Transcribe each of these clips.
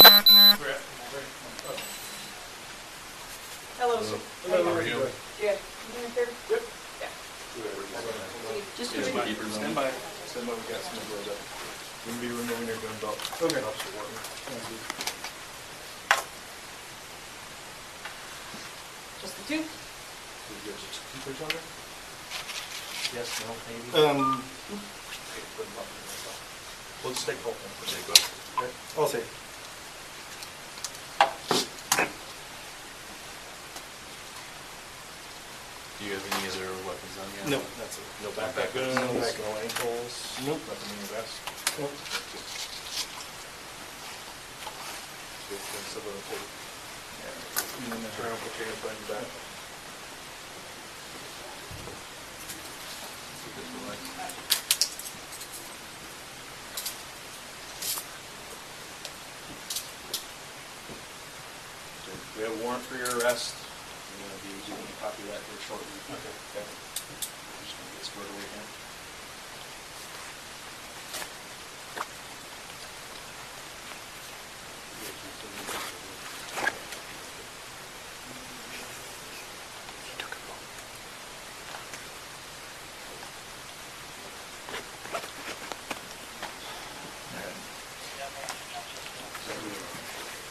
Hello, sir. Hello, how are you? Yeah. You doing good? Yep. Yeah. Just Stand for by, stand by, stand by, we got some of those up. Gonna be removing your gun belt. Okay. Officer Wharton. Just the two? Keepers on there? Yes, no, maybe? Um, Okay, put them up in there. We'll just take both of them. Take both. Okay. I'll say. Do you have any other weapons on you? No, that's it. No backpack No guns, backpack. no ankles? Nope. Nothing in your vest? Nope. Good, good, so we'll take- yeah. Turn around, put your hands behind your back. We have a warrant for your arrest. We're gonna be giving you a copy that here shortly. Okay. Okay. I'm just gonna get squared away here.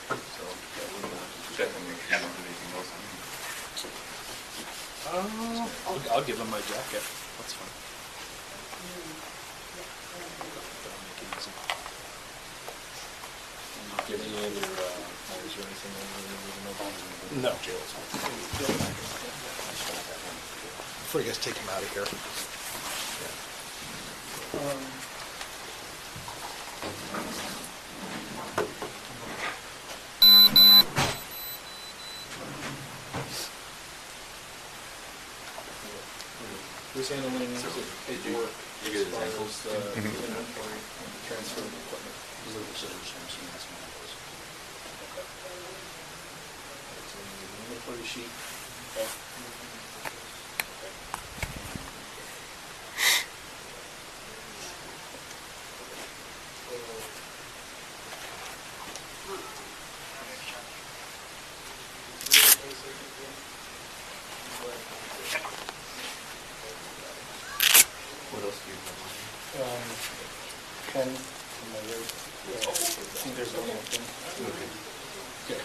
So, yeah, we're gonna check and make sure you don't have anything else on you. Uh, I'll, I'll give him my jacket. That's fine. That'll make it easy. Do you have any other, uh, orders or anything that you need to know about? No. Jail. Before you guys take him out of here. Handling So, paperwork? you get his as far ankles? as the inventory and the transfer of equipment? These are the scissors, I'm assuming that's of those. It's in the inventory sheet. Okay. What else do you have on you? Um, Ken, on my right. Yeah, I think there's only one thing. Okay.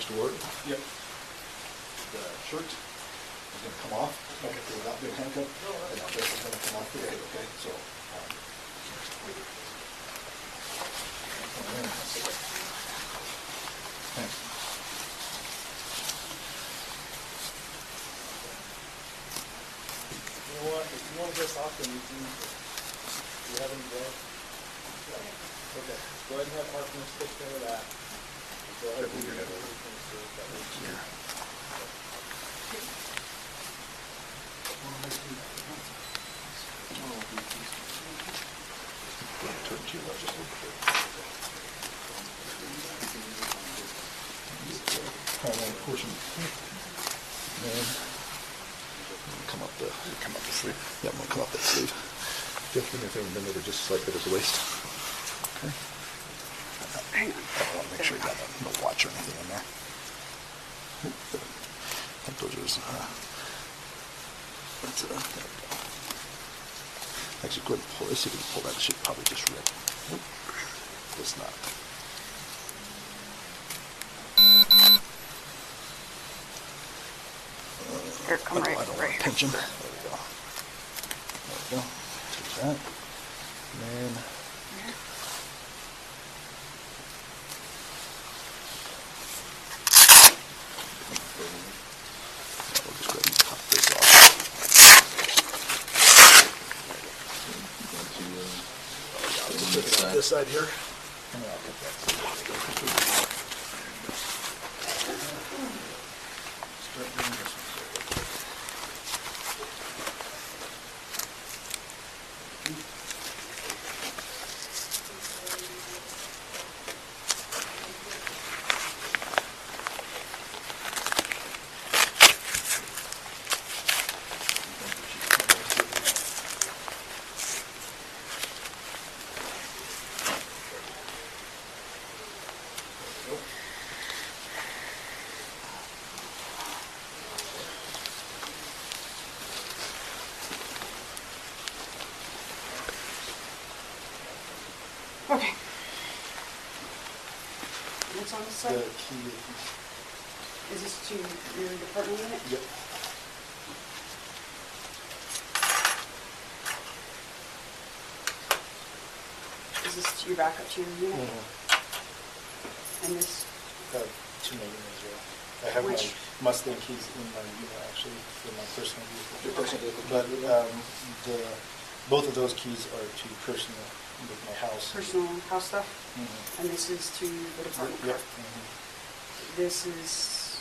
Mr. Ward? Yep. The shirt is gonna come off, okay, without being handcuffed, and now this is gonna come off today, okay, so. um, Thanks. You know what, if you want to get us off the meeting, you have any bread? Okay, go ahead and have Markman stick there with that. Go ahead and do your Turn to your left just a little bit. All right, then push him. And come up the, come up the sleeve. Yeah, I'm gonna come up that sleeve. Just bring your finger bend over just slightly at his waist. Okay. Hang on. I want make sure you got no no watch or anything in there. I think those are his, uh, that's, uh, there we go. Actually, go ahead and pull, let's see if we can pull that, should probably just rip. Nope. It's not. Here, come I right, I don't right want to pinch him. There we go. There we go. Take that. And then, yeah, we'll just go ahead and pop this off. This side here. And then I'll cut that. The side? key, Is this to your department unit? yep. Is this to your backup to your unit? Mhm. And this, Uh, Two million as well. I have my Which- Mustang keys in my unit actually, for my personal vehicle. Your personal vehicle. But um, the, both of those keys are to personal, with my house. personal house stuff? Mhm. And this is to the department? Yep. correct? mhm. This is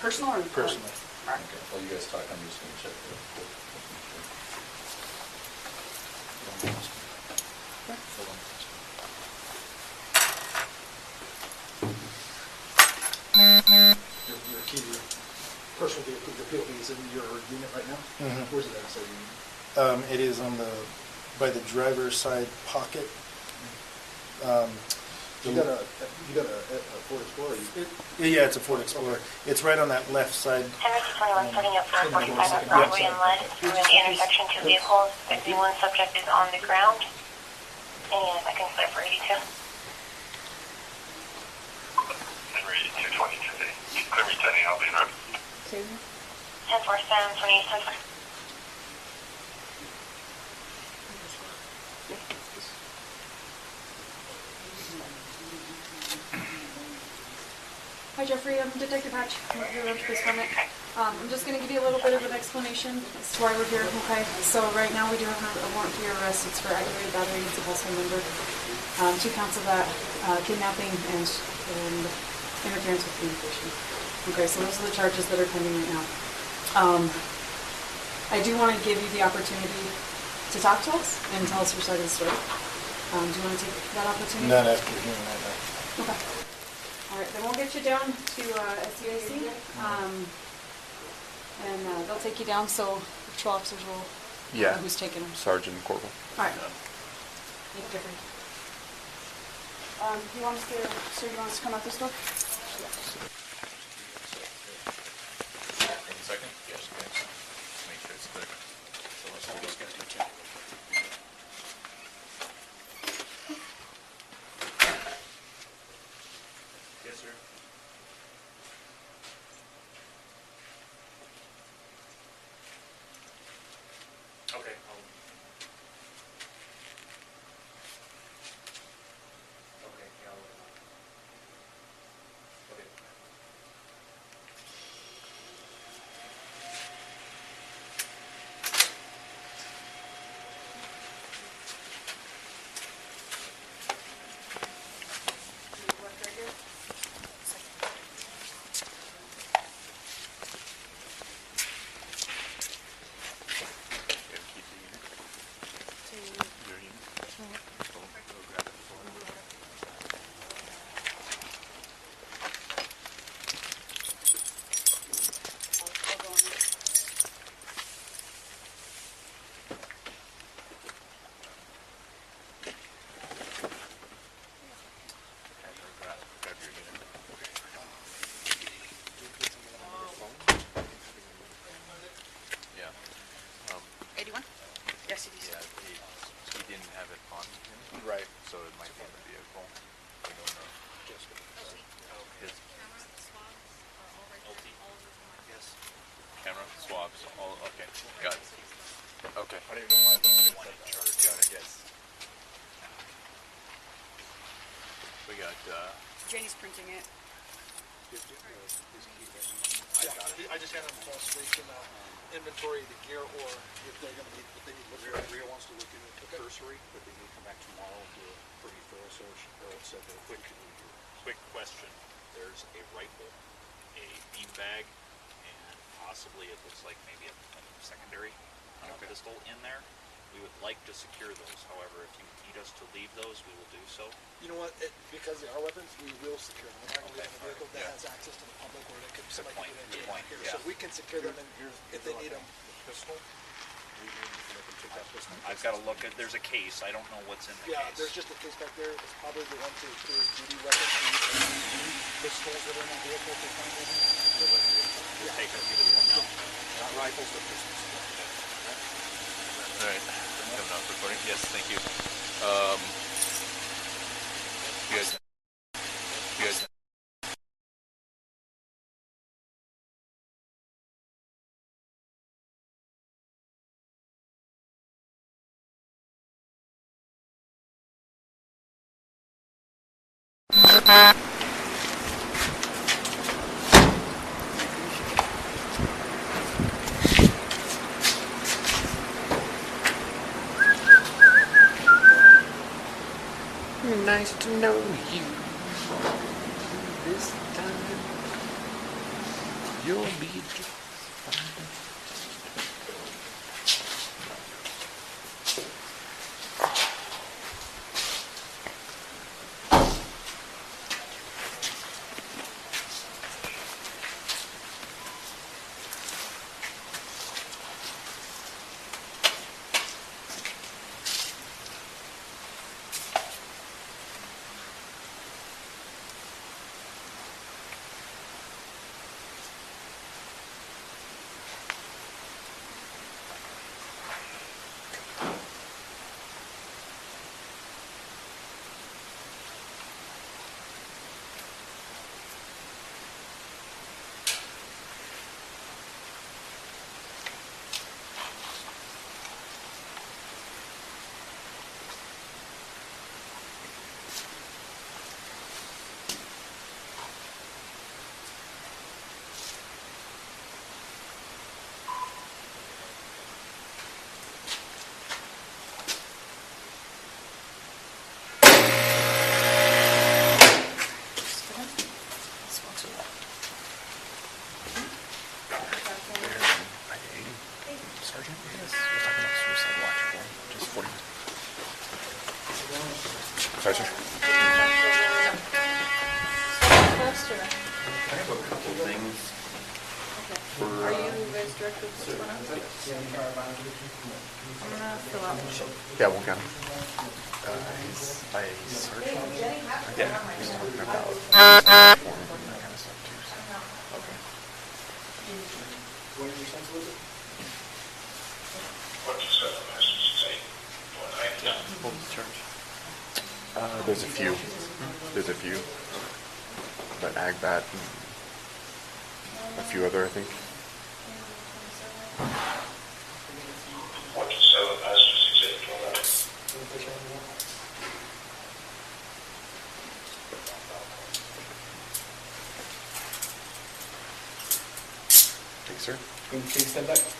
personal or? Personal. All right. Okay, while you guys talk, I'm just gonna check the. Hold on. Your, your key, your personal vehicle, your POV is in your unit right now? Mhm. Where's it at, so you, Um, It is on the, by the driver's side pocket. Um, you got a, you got a a Ford Explorer, you, it- Yeah, it's a Ford Explorer. It's right on that left side. Henry 21 setting up for a 45 at Yep. Broadway and Lead. Through the intersection, two vehicles. 51 subject is on the ground. And I can clear for 82. Henry 222. Clear me 10, I'll be in road. 10 4 7 28 Hi Jeffrey, I'm Detective Hatch, I'm here with this permit. Um, I'm just gonna give you a little bit of an explanation as to why we're here, okay? So right now, we do have a warrant for your arrest, it's for aggravated battery against a household member. Um, two counts of that, uh, kidnapping and, and interference with communication. Okay, so those are the charges that are pending right now. Um, I do wanna give you the opportunity to talk to us and tell us your side of the story. Um, do you wanna take that opportunity? Not after hearing that. Okay. All right, then we'll get you down to uh, SCDC, um, and uh, they'll take you down, so patrol officers will know Yeah. who's taking them. Sergeant Corporal. All right. Thank you, Jeffrey. Um, you want us to, so you want us to come out this door? One second? Yes, okay. Just make sure it's clear. So let's hold this. Yes, sir. Okay. I'll- Okay, yeah, I'll- Okay. Yeah. Um, 81? Yes, it is. yeah, he, he didn't have it on him. Right. So it might be in the vehicle. I don't know. His camera swabs, all, okay, got it. Okay. I don't even know why I looked at that chart. Got it, yes. We got, uh, Jenny's printing it. yeah, I just had them call station, uh, inventory the gear, or if they're gonna need, if they need to look at it. Rhea wants to look into the cursory, but they need to come back tomorrow and do a pretty thorough search. Earl said that quick, Quick question. There's a rifle, a beanbag, and possibly it looks like maybe a, a secondary uh, pistol in there. We would like to secure those. However, if you need us to leave those, we will do so. You know what, it, because they are weapons, we will secure them. We're not gonna leave a vehicle that yeah. has access to the public, where they could, Good somebody point, could good get point, here. yeah. So we can secure them and if they need them. the pistol, we we need to make them take that pistol. I've got to look at. There's a case. I don't know what's in the Yeah, case. there's just a case back there, it's probably the one to clear his duty weapons, pistols that are in the vehicle, if they find any. We'll rifles that there's All right, coming off recording. Yes, thank you. Um, you guys. Uh -huh. Sorry, sir. I have a couple things. Are you guys directed to this one out? I'm gonna fill out. Yeah, we'll count. Uh, he's by sergeant. Yeah, he's talking about form and that kind of stuff too. so. Okay. What are your sense was it? Hold the charge. Uh, there's a few. There's a few. But Agbat and a few other, I think. Thanks, sir. Can you take a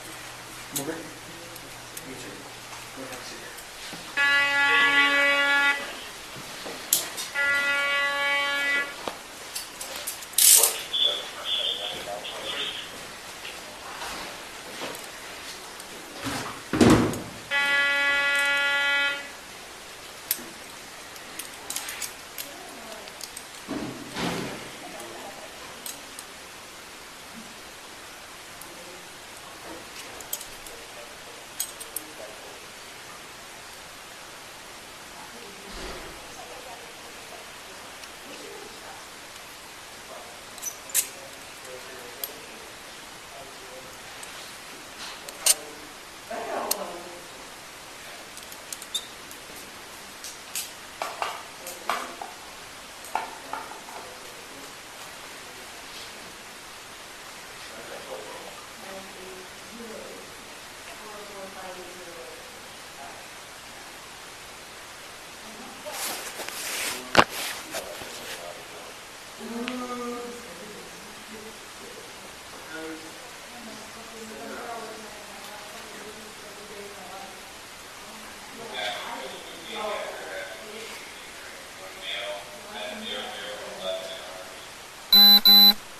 Mm-mm.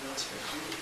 That's very unique.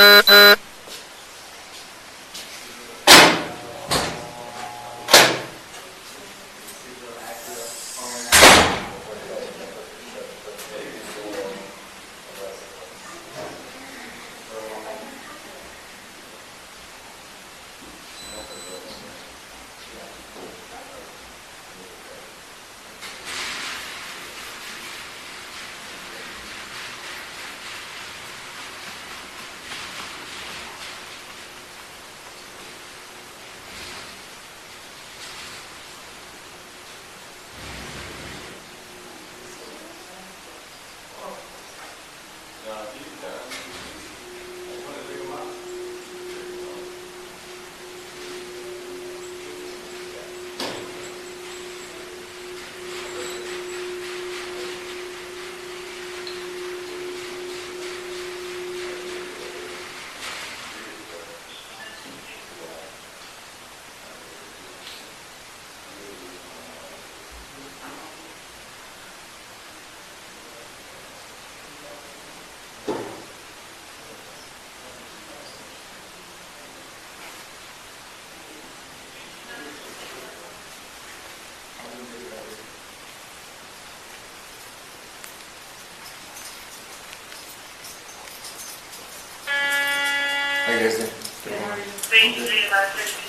Uh-uh. How you guys doing?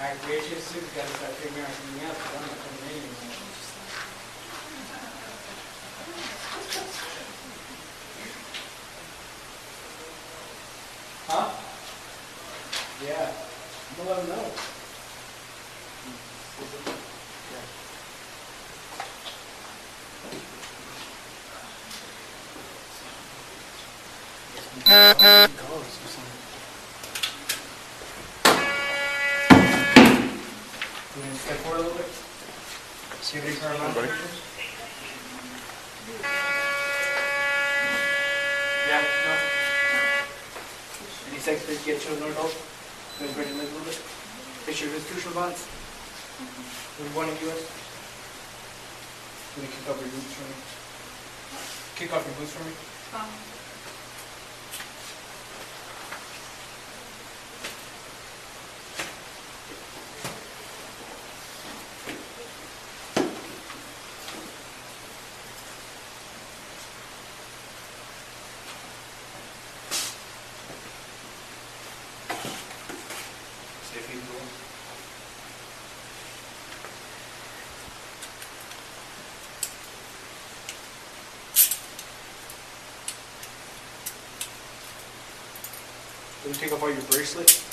Ai, deixa esse cara estar pegando minha fama também, irmão. Huh? Yeah. No, no. Everybody? Yeah. Any sex get you or adults? There's very little of it. Issue of institutional violence. One in the U.S. Can you mm-hmm. kick off your boots for me? Kick off your boots for me? Um. take off all your bracelets.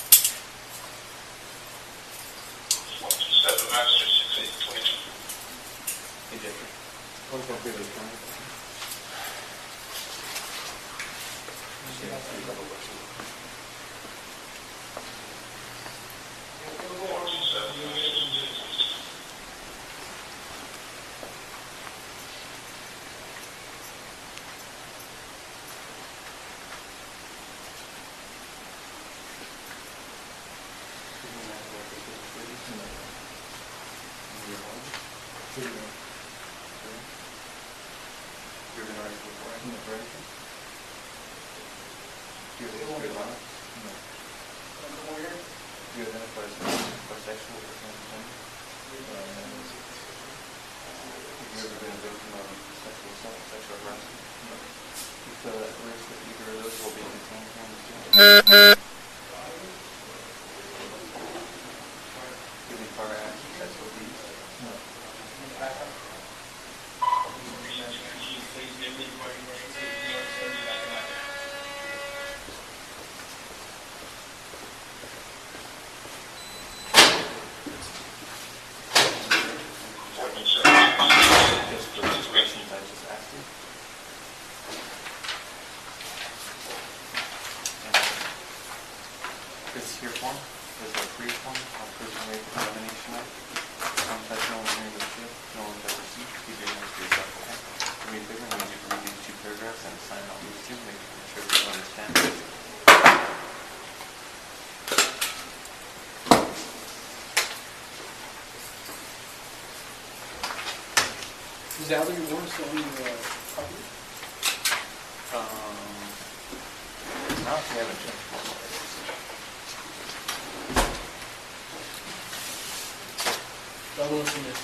Uh-uh.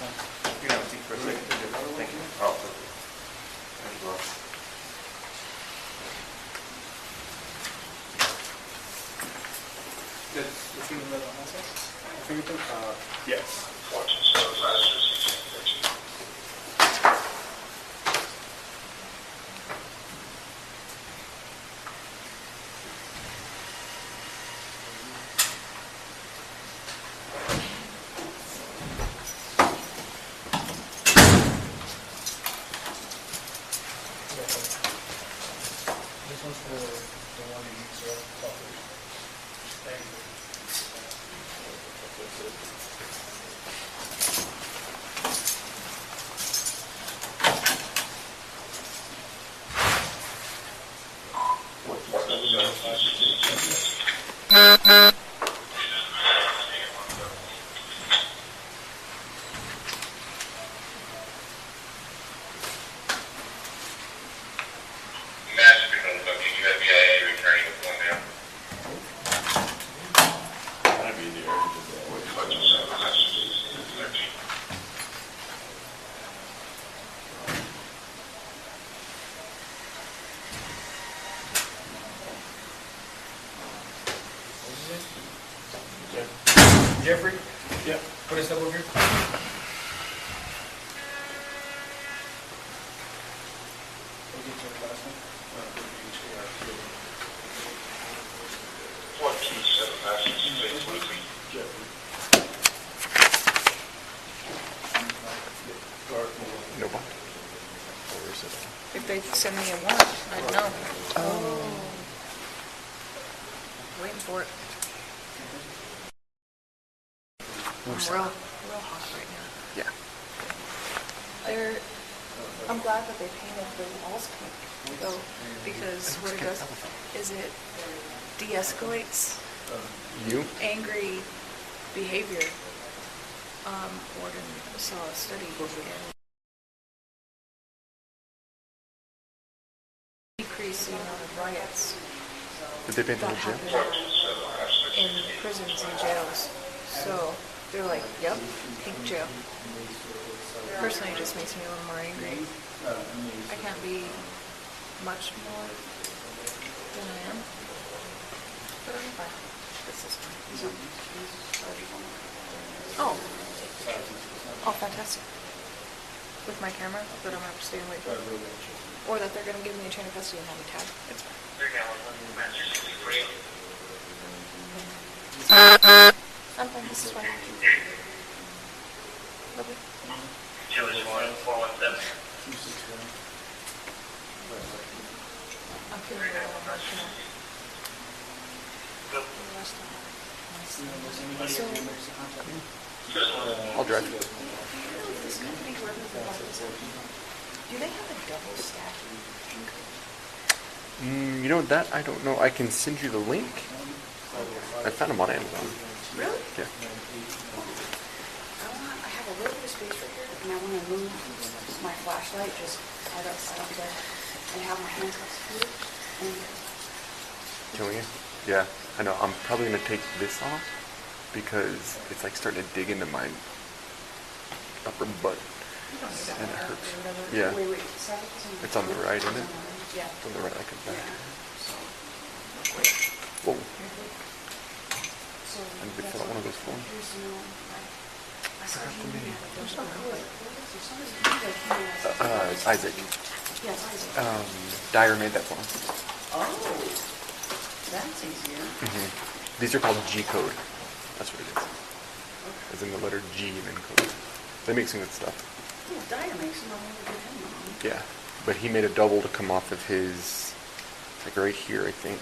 You for a second. Thank you. Oh, thank you. Oh, thank you, Bob. Did you? Fingerprint? Yes. Jeffrey, Yeah. put us up over here. We'll get you the last one. Fourteen seven passes, please, Lucy. No bond. Or is it? If they send me a warrant, I'd know. Oh. Waiting for it. I'm real, real hot right now. Yeah. They're, I'm glad that they painted the walls pink, though, because what it does is it de-escalates You? angry behavior. Um, Warden saw a study the amount of riots Did they paint the that whole gym? happen in prisons and jails. So they're like, yep, pink jail. Personally, it just makes me a little more angry. I can't be much more than I am. But I'm fine. This is fine. Oh. Oh, fantastic. With my camera that I'm gonna have to stay away from. Or that they're gonna give me a chain of custody and have me tagged. It's fine. I'm fine, this is fine. Lovely. Two is one, four one seven. I'm feeling a little emotional. Good. I'll drive. This company, whoever the fuck is it, do they have a double stack? Mm, you know that I don't know. I can send you the link. I found them on Amazon. Really? Yeah. I want, I have a little bit of space right here, and I want to move my flashlight just out of, out of there, and have my here, and Killing you? Yeah, I know. I'm probably gonna take this off because it's like starting to dig into my upper butt. And it hurts. Yeah. Wait, wait, it's on the right, isn't it? Yeah. It's on the right, I can back. So, Whoa. so. I need to that's fill out one of those all. forms. Here's the, um, I- I saw him, there's good, there's some good, like, he has- Uh, Isaac. Yes, Isaac. Um, Dyer made that for us. Oh, that's easier. hmm These are called G code. That's what it is. As in the letter G and then code. They make some good stuff. Dyer makes them, I'll never get. Yeah. But he made a double to come off of his, like right here, I think.